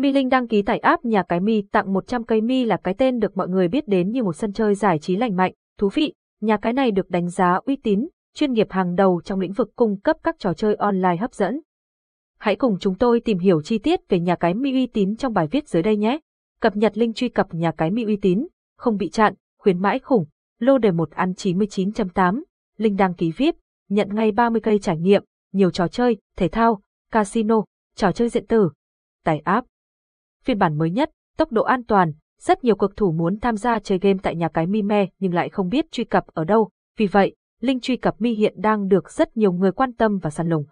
Mi Linh đăng ký tải app nhà cái Mi tặng 100 cây Mi là cái tên được mọi người biết đến như một sân chơi giải trí lành mạnh, thú vị. Nhà cái này được đánh giá uy tín, chuyên nghiệp hàng đầu trong lĩnh vực cung cấp các trò chơi online hấp dẫn. Hãy cùng chúng tôi tìm hiểu chi tiết về nhà cái Mi uy tín trong bài viết dưới đây nhé. Cập nhật link truy cập nhà cái Mi uy tín, không bị chặn, khuyến mãi khủng, lô đề 1 ăn 99.8, link đăng ký VIP, nhận ngay 30 cây trải nghiệm, nhiều trò chơi, thể thao, casino, trò chơi điện tử. Tải app. Phiên bản mới nhất, tốc độ an toàn, rất nhiều cực thủ muốn tham gia chơi game tại nhà cái Mime nhưng lại không biết truy cập ở đâu, vì vậy, link truy cập Mi hiện đang được rất nhiều người quan tâm và săn lùng.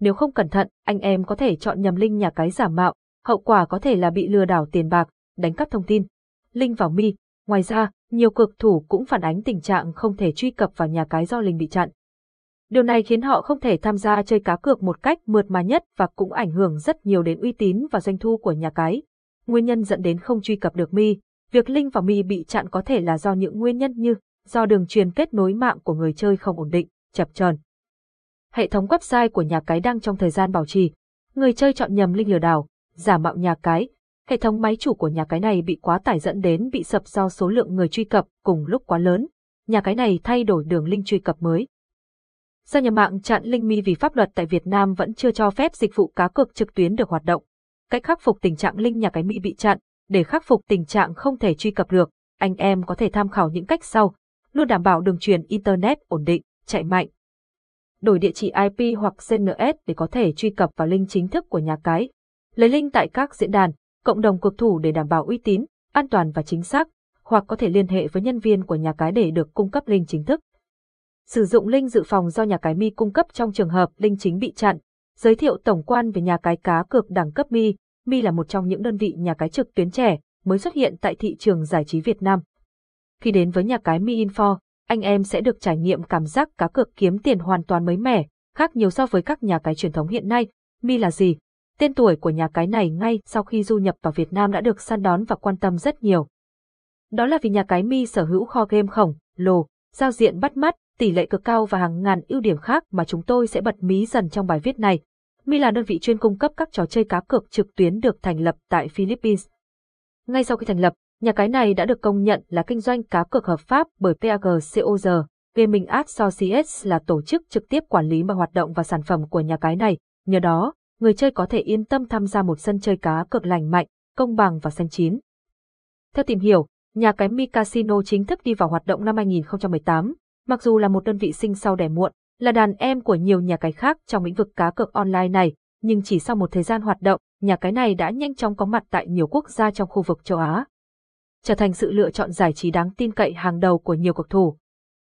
Nếu không cẩn thận, anh em có thể chọn nhầm link nhà cái giả mạo, hậu quả có thể là bị lừa đảo tiền bạc, đánh cắp thông tin. Link vào Mi. Ngoài ra, nhiều cực thủ cũng phản ánh tình trạng không thể truy cập vào nhà cái do link bị chặn. Điều này khiến họ không thể tham gia chơi cá cược một cách mượt mà nhất và cũng ảnh hưởng rất nhiều đến uy tín và doanh thu của nhà cái. Nguyên nhân dẫn đến không truy cập được Mi, việc Linh và Mi bị chặn có thể là do những nguyên nhân như do đường truyền kết nối mạng của người chơi không ổn định, chập chờn. Hệ thống website của nhà cái đang trong thời gian bảo trì, người chơi chọn nhầm link lừa đảo, giả mạo nhà cái. Hệ thống máy chủ của nhà cái này bị quá tải dẫn đến bị sập do số lượng người truy cập cùng lúc quá lớn. Nhà cái này thay đổi đường link truy cập mới. Do nhà mạng chặn linh mi vì pháp luật tại Việt Nam vẫn chưa cho phép dịch vụ cá cược trực tuyến được hoạt động. Cách khắc phục tình trạng linh nhà cái Mỹ bị chặn, để khắc phục tình trạng không thể truy cập được, anh em có thể tham khảo những cách sau, luôn đảm bảo đường truyền Internet ổn định, chạy mạnh. Đổi địa chỉ IP hoặc CNS để có thể truy cập vào link chính thức của nhà cái. Lấy link tại các diễn đàn, cộng đồng cực thủ để đảm bảo uy tín, an toàn và chính xác, hoặc có thể liên hệ với nhân viên của nhà cái để được cung cấp link chính thức. Sử dụng linh dự phòng do nhà cái Mi cung cấp trong trường hợp linh chính bị chặn. Giới thiệu tổng quan về nhà cái cá cược đẳng cấp Mi. Mi là một trong những đơn vị nhà cái trực tuyến trẻ mới xuất hiện tại thị trường giải trí Việt Nam. Khi đến với nhà cái Mi Info, anh em sẽ được trải nghiệm cảm giác cá cược kiếm tiền hoàn toàn mới mẻ, khác nhiều so với các nhà cái truyền thống hiện nay. Mi là gì? Tên tuổi của nhà cái này ngay sau khi du nhập vào Việt Nam đã được săn đón và quan tâm rất nhiều. Đó là vì nhà cái Mi sở hữu kho game khổng, lồ, giao diện bắt mắt, tỷ lệ cực cao và hàng ngàn ưu điểm khác mà chúng tôi sẽ bật mí dần trong bài viết này. Mi là đơn vị chuyên cung cấp các trò chơi cá cược trực tuyến được thành lập tại Philippines. Ngay sau khi thành lập, nhà cái này đã được công nhận là kinh doanh cá cược hợp pháp bởi PAGCOR. Gaming Associates là tổ chức trực tiếp quản lý mọi hoạt động và sản phẩm của nhà cái này. Nhờ đó, người chơi có thể yên tâm tham gia một sân chơi cá cược lành mạnh, công bằng và xanh chín. Theo tìm hiểu, nhà cái Mi Casino chính thức đi vào hoạt động năm 2018, Mặc dù là một đơn vị sinh sau đẻ muộn, là đàn em của nhiều nhà cái khác trong lĩnh vực cá cược online này, nhưng chỉ sau một thời gian hoạt động, nhà cái này đã nhanh chóng có mặt tại nhiều quốc gia trong khu vực châu Á. Trở thành sự lựa chọn giải trí đáng tin cậy hàng đầu của nhiều cực thủ.